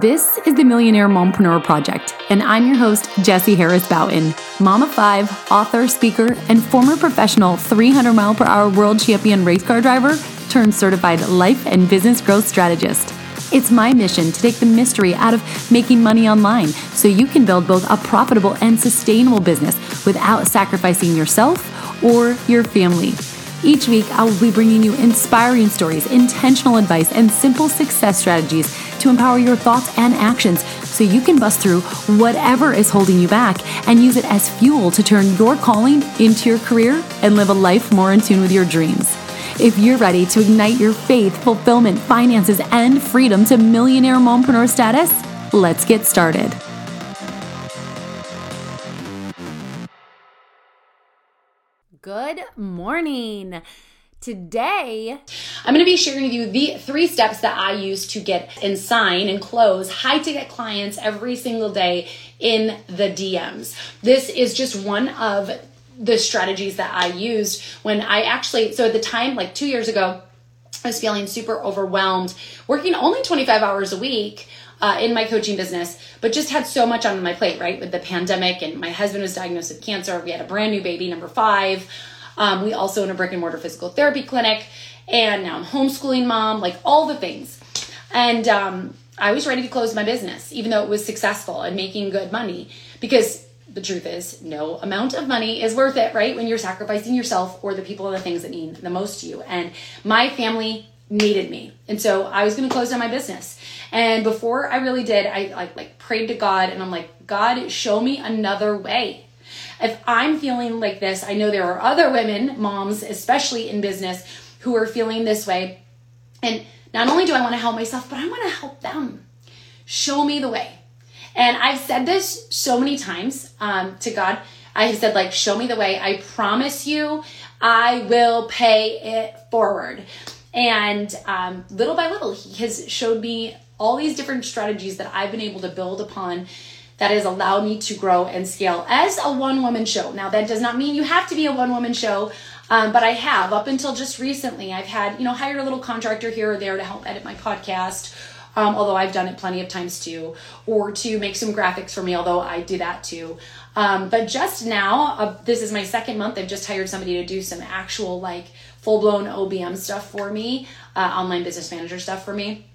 This is the Millionaire Mompreneur Project, and I'm your host, Jessie Harris Bouton, mom of five, author, speaker, and former professional 300 mile per hour world champion race car driver turned certified life and business growth strategist. It's my mission to take the mystery out of making money online so you can build both a profitable and sustainable business without sacrificing yourself or your family. Each week, I will be bringing you inspiring stories, intentional advice, and simple success strategies to empower your thoughts and actions so you can bust through whatever is holding you back and use it as fuel to turn your calling into your career and live a life more in tune with your dreams. If you're ready to ignite your faith, fulfillment, finances, and freedom to millionaire mompreneur status, let's get started. Good morning. Today, I'm going to be sharing with you the three steps that I use to get and sign and close high ticket clients every single day in the DMs. This is just one of the strategies that I used when I actually, so at the time, like two years ago, I was feeling super overwhelmed, working only 25 hours a week. Uh, in my coaching business, but just had so much on my plate, right? With the pandemic, and my husband was diagnosed with cancer. We had a brand new baby, number five. Um, we also own a brick and mortar physical therapy clinic, and now I'm homeschooling mom, like all the things. And um, I was ready to close my business, even though it was successful and making good money, because the truth is, no amount of money is worth it, right? When you're sacrificing yourself or the people and the things that mean the most to you. And my family needed me. And so I was going to close down my business. And before I really did, I like, like prayed to God and I'm like, God, show me another way. If I'm feeling like this, I know there are other women, moms, especially in business, who are feeling this way. And not only do I want to help myself, but I want to help them. Show me the way. And I've said this so many times um, to God. I have said, like, show me the way. I promise you, I will pay it forward. And um, little by little, He has showed me all these different strategies that I've been able to build upon that has allowed me to grow and scale as a one woman show. Now, that does not mean you have to be a one woman show. Um, but I have up until just recently. I've had, you know, hired a little contractor here or there to help edit my podcast um, although I've done it plenty of times too, or to make some graphics for me, although I do that too. Um, but just now, uh, this is my second month. I've just hired somebody to do some actual like full blown OBM stuff for me, uh, online business manager stuff for me.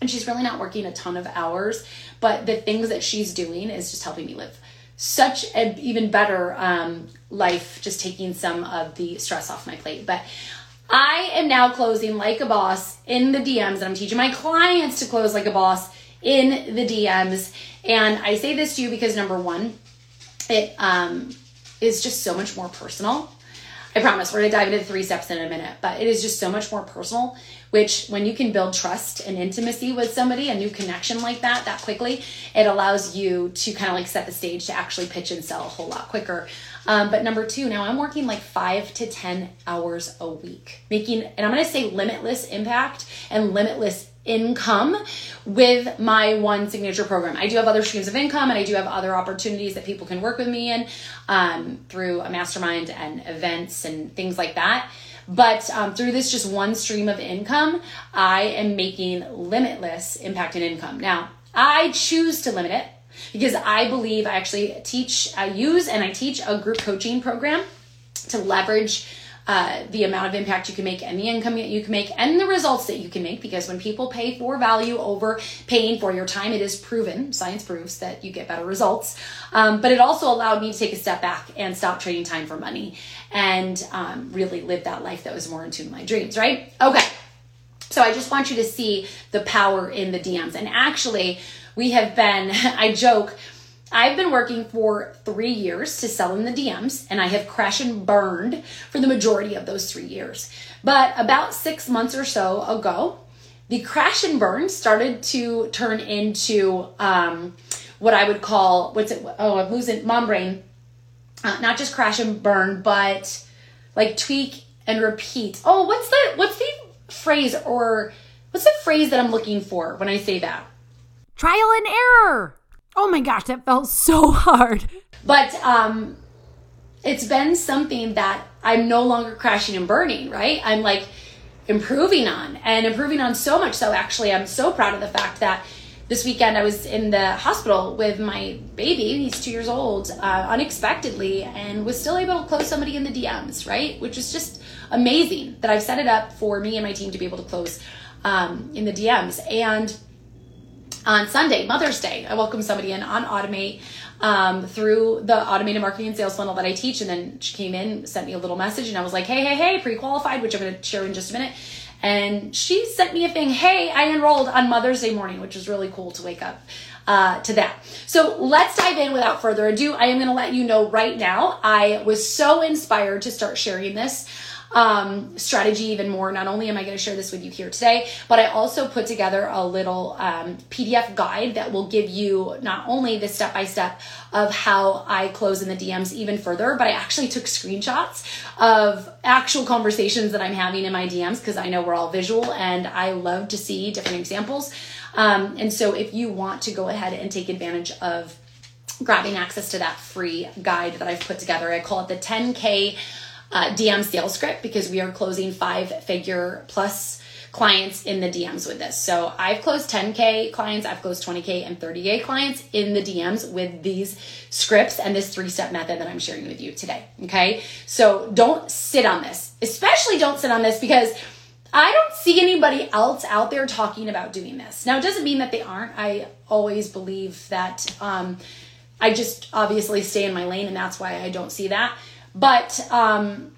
And she's really not working a ton of hours, but the things that she's doing is just helping me live such an even better um, life, just taking some of the stress off my plate. But I am now closing like a boss in the DMs, and I'm teaching my clients to close like a boss in the DMs. And I say this to you because number one, it um, is just so much more personal. I promise we're gonna dive into three steps in a minute, but it is just so much more personal. Which, when you can build trust and intimacy with somebody, a new connection like that, that quickly, it allows you to kind of like set the stage to actually pitch and sell a whole lot quicker. Um, but number two, now I'm working like five to 10 hours a week, making, and I'm going to say limitless impact and limitless income with my one signature program. I do have other streams of income and I do have other opportunities that people can work with me in um, through a mastermind and events and things like that. But um, through this just one stream of income, I am making limitless impact and income. Now, I choose to limit it because I believe I actually teach, I use and I teach a group coaching program to leverage uh, the amount of impact you can make and the income that you can make and the results that you can make because when people pay for value over paying for your time it is proven science proves that you get better results. Um, but it also allowed me to take a step back and stop trading time for money and um, really live that life that was more in tune with my dreams right? Okay. So i just want you to see the power in the dms and actually we have been, I joke, I've been working for three years to sell in the DMs, and I have crashed and burned for the majority of those three years. But about six months or so ago, the crash and burn started to turn into um, what I would call what's it? Oh, I'm losing mom brain. Uh, not just crash and burn, but like tweak and repeat. Oh, what's the what's the phrase or what's the phrase that I'm looking for when I say that? Trial and error. Oh my gosh, that felt so hard. But um it's been something that I'm no longer crashing and burning, right? I'm like improving on and improving on so much so actually I'm so proud of the fact that this weekend I was in the hospital with my baby. He's two years old, uh, unexpectedly, and was still able to close somebody in the DMs, right? Which is just amazing that I've set it up for me and my team to be able to close um, in the DMs. And on Sunday, Mother's Day, I welcomed somebody in on Automate um, through the automated marketing and sales funnel that I teach. And then she came in, sent me a little message, and I was like, hey, hey, hey, pre qualified, which I'm going to share in just a minute. And she sent me a thing, hey, I enrolled on Mother's Day morning, which was really cool to wake up uh, to that. So let's dive in without further ado. I am going to let you know right now, I was so inspired to start sharing this um, strategy even more. Not only am I going to share this with you here today, but I also put together a little um, PDF guide that will give you not only the step by step of how I close in the DMs even further, but I actually took screenshots of actual conversations that I'm having in my DMs because I know we're all visual and I love to see different examples. Um, and so if you want to go ahead and take advantage of grabbing access to that free guide that I've put together, I call it the 10K uh, DM sales script because we are closing five figure plus clients in the DMs with this. So I've closed 10K clients, I've closed 20K and 30K clients in the DMs with these scripts and this three step method that I'm sharing with you today. Okay. So don't sit on this, especially don't sit on this because I don't see anybody else out there talking about doing this. Now, it doesn't mean that they aren't. I always believe that um, I just obviously stay in my lane, and that's why I don't see that. But, um,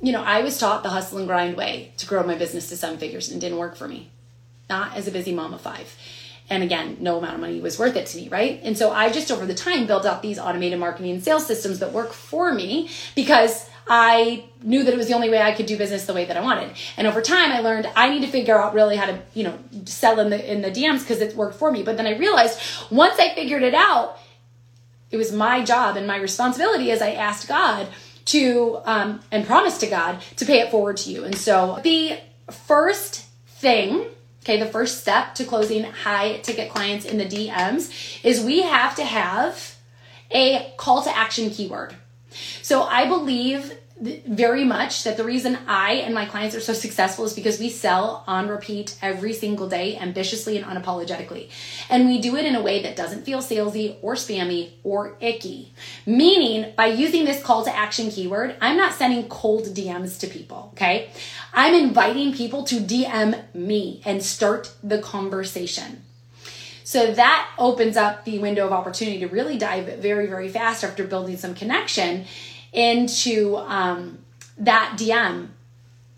you know, I was taught the hustle and grind way to grow my business to seven figures and it didn't work for me. Not as a busy mom of five. And again, no amount of money was worth it to me, right? And so I just over the time built out these automated marketing and sales systems that work for me because I knew that it was the only way I could do business the way that I wanted. And over time I learned I need to figure out really how to, you know, sell in the in the DMs because it worked for me. But then I realized once I figured it out, it was my job and my responsibility as I asked God to um, and promise to God to pay it forward to you. And so the first thing, okay, the first step to closing high ticket clients in the DMs is we have to have a call to action keyword. So I believe very much that the reason I and my clients are so successful is because we sell on repeat every single day, ambitiously and unapologetically. And we do it in a way that doesn't feel salesy or spammy or icky. Meaning, by using this call to action keyword, I'm not sending cold DMs to people, okay? I'm inviting people to DM me and start the conversation. So that opens up the window of opportunity to really dive very, very fast after building some connection into um, that DM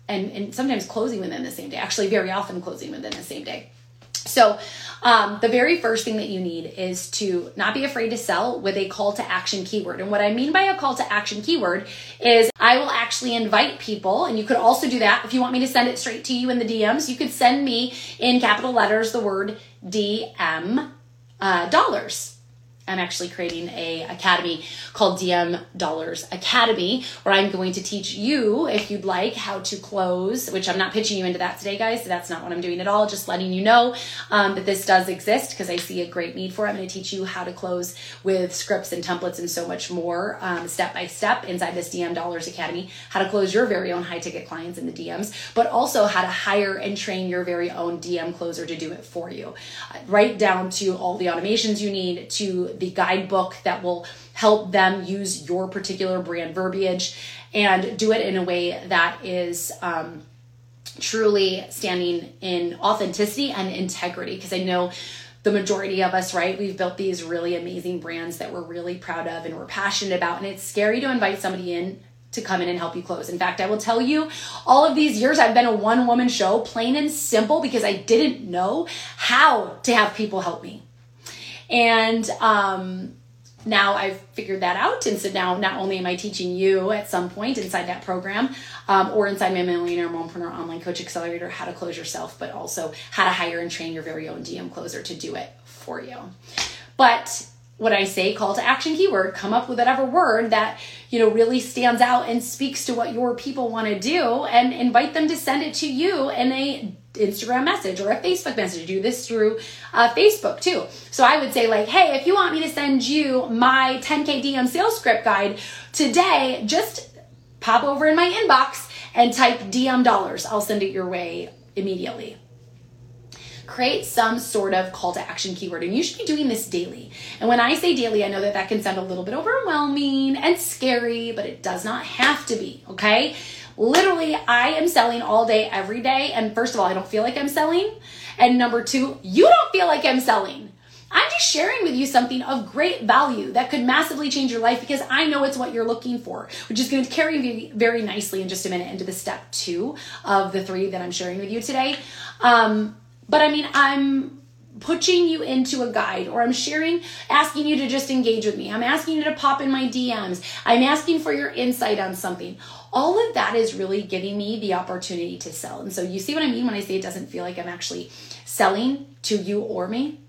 and, and sometimes closing within the same day, actually, very often closing within the same day. So, um, the very first thing that you need is to not be afraid to sell with a call to action keyword. And what I mean by a call to action keyword is I will actually invite people, and you could also do that if you want me to send it straight to you in the DMs. You could send me in capital letters the word DM uh, dollars. I'm actually creating a academy called DM Dollars Academy, where I'm going to teach you, if you'd like, how to close. Which I'm not pitching you into that today, guys. So that's not what I'm doing at all. Just letting you know um, that this does exist because I see a great need for it. I'm going to teach you how to close with scripts and templates and so much more, um, step by step, inside this DM Dollars Academy. How to close your very own high ticket clients in the DMs, but also how to hire and train your very own DM closer to do it for you, right down to all the automations you need to the guidebook that will help them use your particular brand verbiage and do it in a way that is um, truly standing in authenticity and integrity. Because I know the majority of us, right? We've built these really amazing brands that we're really proud of and we're passionate about. And it's scary to invite somebody in to come in and help you close. In fact, I will tell you, all of these years I've been a one woman show, plain and simple, because I didn't know how to have people help me. And um, now I've figured that out. And so now not only am I teaching you at some point inside that program um, or inside my Millionaire Mompreneur Online Coach Accelerator how to close yourself, but also how to hire and train your very own DM closer to do it for you. But what I say, call to action keyword, come up with whatever word that, you know, really stands out and speaks to what your people want to do and invite them to send it to you in a Instagram message or a Facebook message. Do this through uh, Facebook too. So I would say like, hey, if you want me to send you my 10K DM sales script guide today, just pop over in my inbox and type DM dollars. I'll send it your way immediately. create some sort of call to action keyword and you should be doing this daily and when i say daily i know that that can sound a little bit overwhelming and scary but it does not have to be okay literally i am selling all day every day and first of all i don't feel like i'm selling and number two you don't feel like i'm selling I'm just sharing with you something of great value that could massively change your life because I know it's what you're looking for, which is going to carry me very nicely in just a minute into the step two of the three that I'm sharing with you today. Um, but I mean, I'm pushing you into a guide or I'm sharing, asking you to just engage with me. I'm asking you to pop in my DMs. I'm asking for your insight on something. All of that is really giving me the opportunity to sell. And so you see what I mean when I say it doesn't feel like I'm actually selling to you or me?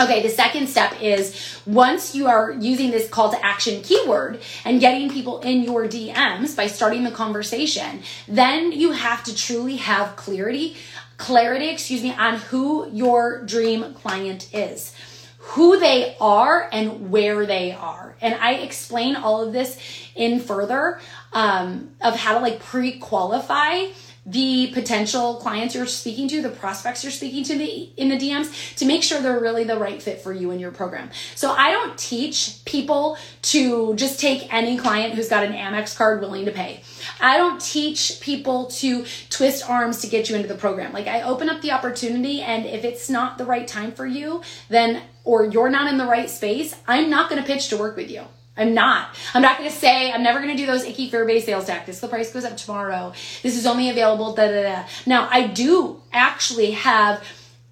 Okay, the second step is once you are using this call to action keyword and getting people in your DMs by starting the conversation, then you have to truly have clarity clarity, excuse me, on who your dream client is, who they are, and where they are. And I explain all of this in further um, of how to like pre qualify the potential clients you're speaking to, the prospects you're speaking to the, in the DMs to make sure they're really the right fit for you and your program. So I don't teach people to just take any client who's got an Amex card willing to pay. I don't teach people to twist arms to get you into the program. Like I open up the opportunity and if it's not the right time for you, then or you're not in the right space, I'm not going to pitch to work with you. I'm not. I'm not going to say, I'm never going to do those icky fear based sales tactics. The price goes up tomorrow. This is only available. Da, da, da. Now, I do actually have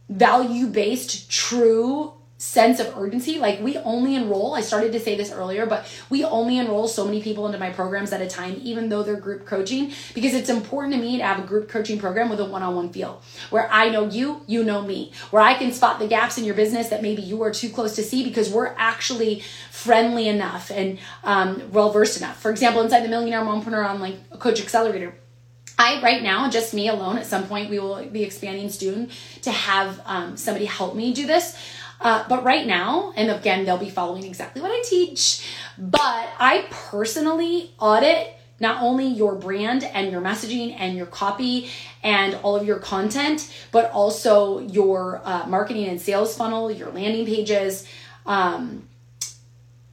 value based, true sense of urgency. Like we only enroll, I started to say this earlier, but we only enroll so many people into my programs at a time, even though they're group coaching, because it's important to me to have a group coaching program with a one on one feel where I know you, you know me, where I can spot the gaps in your business that maybe you are too close to see because we're actually friendly enough and um, well versed enough. For example, inside the Millionaire Mompreneur Online Coach Accelerator, I right now, just me alone. At some point, we will be expanding soon to have um, somebody help me do this. Uh, but right now, and again, they'll be following exactly what I teach, but I personally audit not only your brand and your messaging and your copy and all of your content, but also your uh, marketing and sales funnel, your landing pages. Um,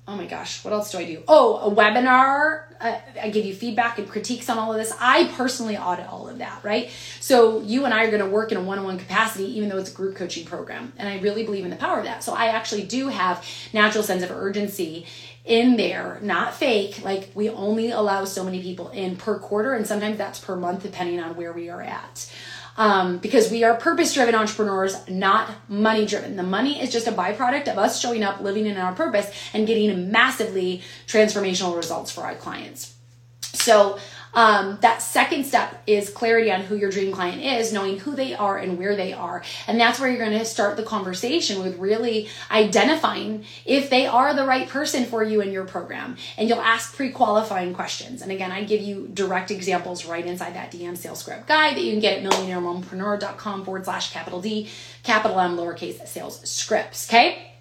oh my gosh, what else do I do? Oh, a webinar. Uh, I give you feedback and critiques on all of this. I personally audit all of that, right? So you and I are going to work in a one-on-one capacity, even though it's a group coaching program, and I really believe in the power of that. So I actually do have natural sense of urgency in there, not fake. Like we only allow so many people in per quarter, and sometimes that's per month, depending on where we are at um, because we are purpose driven entrepreneurs, not money driven. The money is just a byproduct of us showing up, living in our purpose, and getting massively transformational results for our clients. So, um, that second step is clarity on who your dream client is, knowing who they are and where they are. And that's where you're going to start the conversation with really identifying if they are the right person for you in your program. And you'll ask pre qualifying questions. And again, I give you direct examples right inside that DM sales script guide that you can get at millionairemompreneur.com forward slash capital D, capital M, lowercase sales scripts. Okay.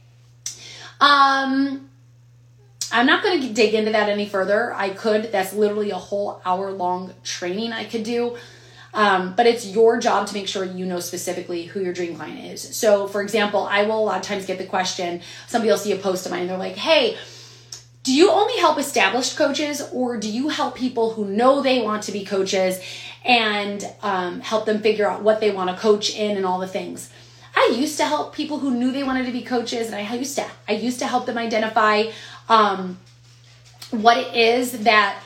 Um, I'm not going to dig into that any further. I could. That's literally a whole hour long training I could do. Um, but it's your job to make sure you know specifically who your dream client is. So, for example, I will a lot of times get the question somebody will see a post of mine and they're like, hey, do you only help established coaches or do you help people who know they want to be coaches and um, help them figure out what they want to coach in and all the things? I used to help people who knew they wanted to be coaches and I used to I used to help them identify um, what it is that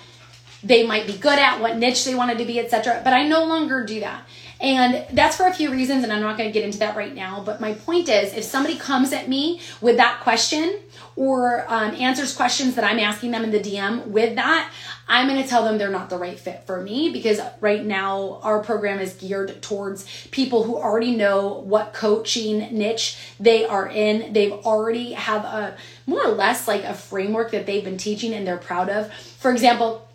they might be good at, what niche they wanted to be, etc. But I no longer do that. And that's for a few reasons, and I'm not going to get into that right now. But my point is if somebody comes at me with that question or um, answers questions that I'm asking them in the DM with that, I'm going to tell them they're not the right fit for me because right now our program is geared towards people who already know what coaching niche they are in. They've already have a more or less like a framework that they've been teaching and they're proud of. For example,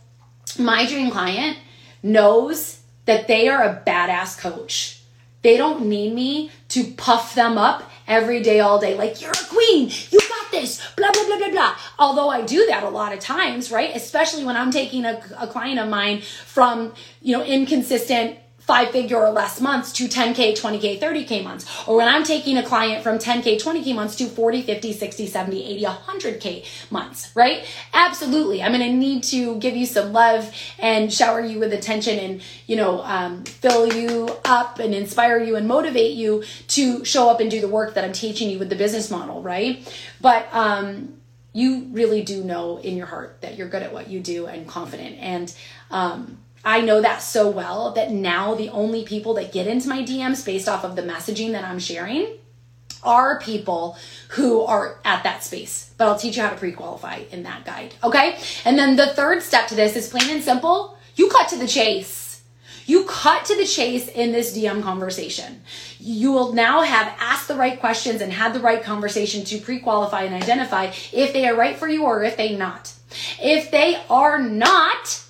my dream client knows that they are a badass coach. They don't need me to puff them up every day, all day. Like, you're a queen, you got this, blah, blah, blah, blah, blah. Although I do that a lot of times, right? Especially when I'm taking a, a client of mine from, you know, inconsistent five figure or less months to 10K, 20K, 30K months. Or when I'm taking a client from 10K, 20K months to 40, 50, 60, 70, 80, 100K months, right? Absolutely. I'm going to need to give you some love and shower you with attention and, you know, um, fill you up and inspire you and motivate you to show up and do the work that I'm teaching you with the business model, right? But, um, you really do know in your heart that you're good at what you do and confident. And um, I know that so well that now the only people that get into my DMs based off of the messaging that I'm sharing are people who are at that space. But I'll teach you how to pre qualify in that guide. Okay. And then the third step to this is plain and simple you cut to the chase. You cut to the chase in this DM conversation. You will now have asked the right questions and had the right conversation to pre qualify and identify if they are right for you or if they not. If they are not,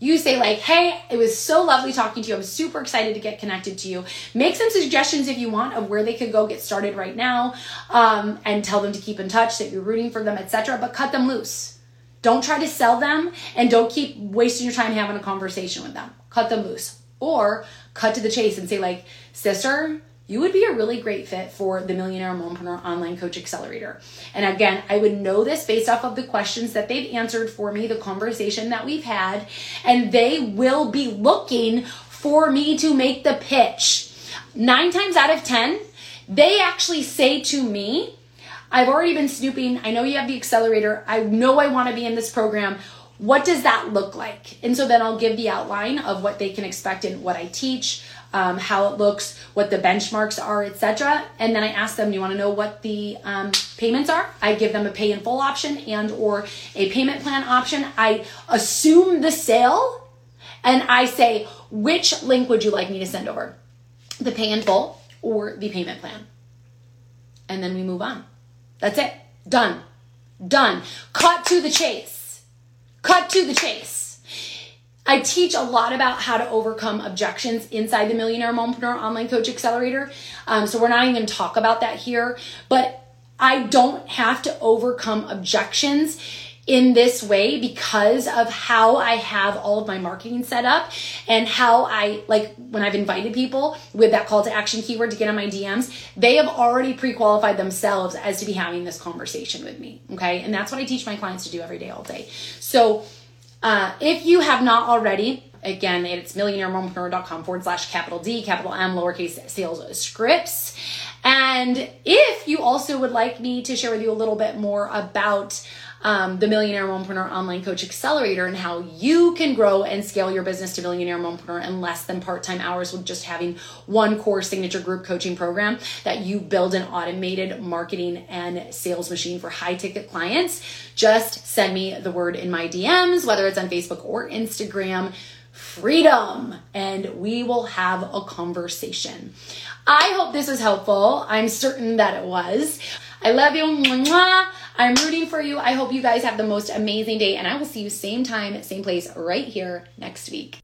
you say like hey it was so lovely talking to you. I'm super excited to get connected to you. Make some suggestions if you want of where they could go get started right now um, and tell them to keep in touch that you're rooting for them etc but cut them loose. Don't try to sell them and don't keep wasting your time having a conversation with them. Cut them loose. Or cut to the chase and say, like, sister, you would be a really great fit for the Millionaire Mompreneur Online Coach Accelerator. And again, I would know this based off of the questions that they've answered for me, the conversation that we've had, and they will be looking for me to make the pitch. Nine times out of 10, they actually say to me, I've already been snooping. I know you have the accelerator. I know I want to be in this program what does that look like? And so then I'll give the outline of what they can expect and what I teach, um, how it looks, what the benchmarks are, etc. And then I ask them, do you want to know what the um, payments are? I give them a pay in full option and or a payment plan option. I assume the sale and I say, which link would you like me to send over? The pay in full or the payment plan? And then we move on. That's it. Done. Done. Cut to the chase. Cut to the chase. I teach a lot about how to overcome objections inside the Millionaire Mompreneur Online Coach Accelerator. Um, so we're not even going to talk about that here, but I don't have to overcome objections in this way because of how I have all of my marketing set up and how I like when I've invited people with that call to action keyword to get on my DMs, they have already pre-qualified themselves as to be having this conversation with me. Okay. And that's what I teach my clients to do every day, all day. So uh, if you have not already, again, it's millionairemompreneur.com forward slash capital D, capital M, lowercase sales scripts. And if you also would like me to share with you a little bit more about um, the Millionaire Mompreneur Online Coach Accelerator and how you can grow and scale your business to Millionaire Mompreneur in less than part time hours with just having one core signature group coaching program that you build an automated marketing and sales machine for high ticket clients. Just send me the word in my DMs, whether it's on Facebook or Instagram freedom and we will have a conversation. I hope this was helpful. I'm certain that it was. I love you. I'm rooting for you. I hope you guys have the most amazing day, and I will see you same time, same place right here next week.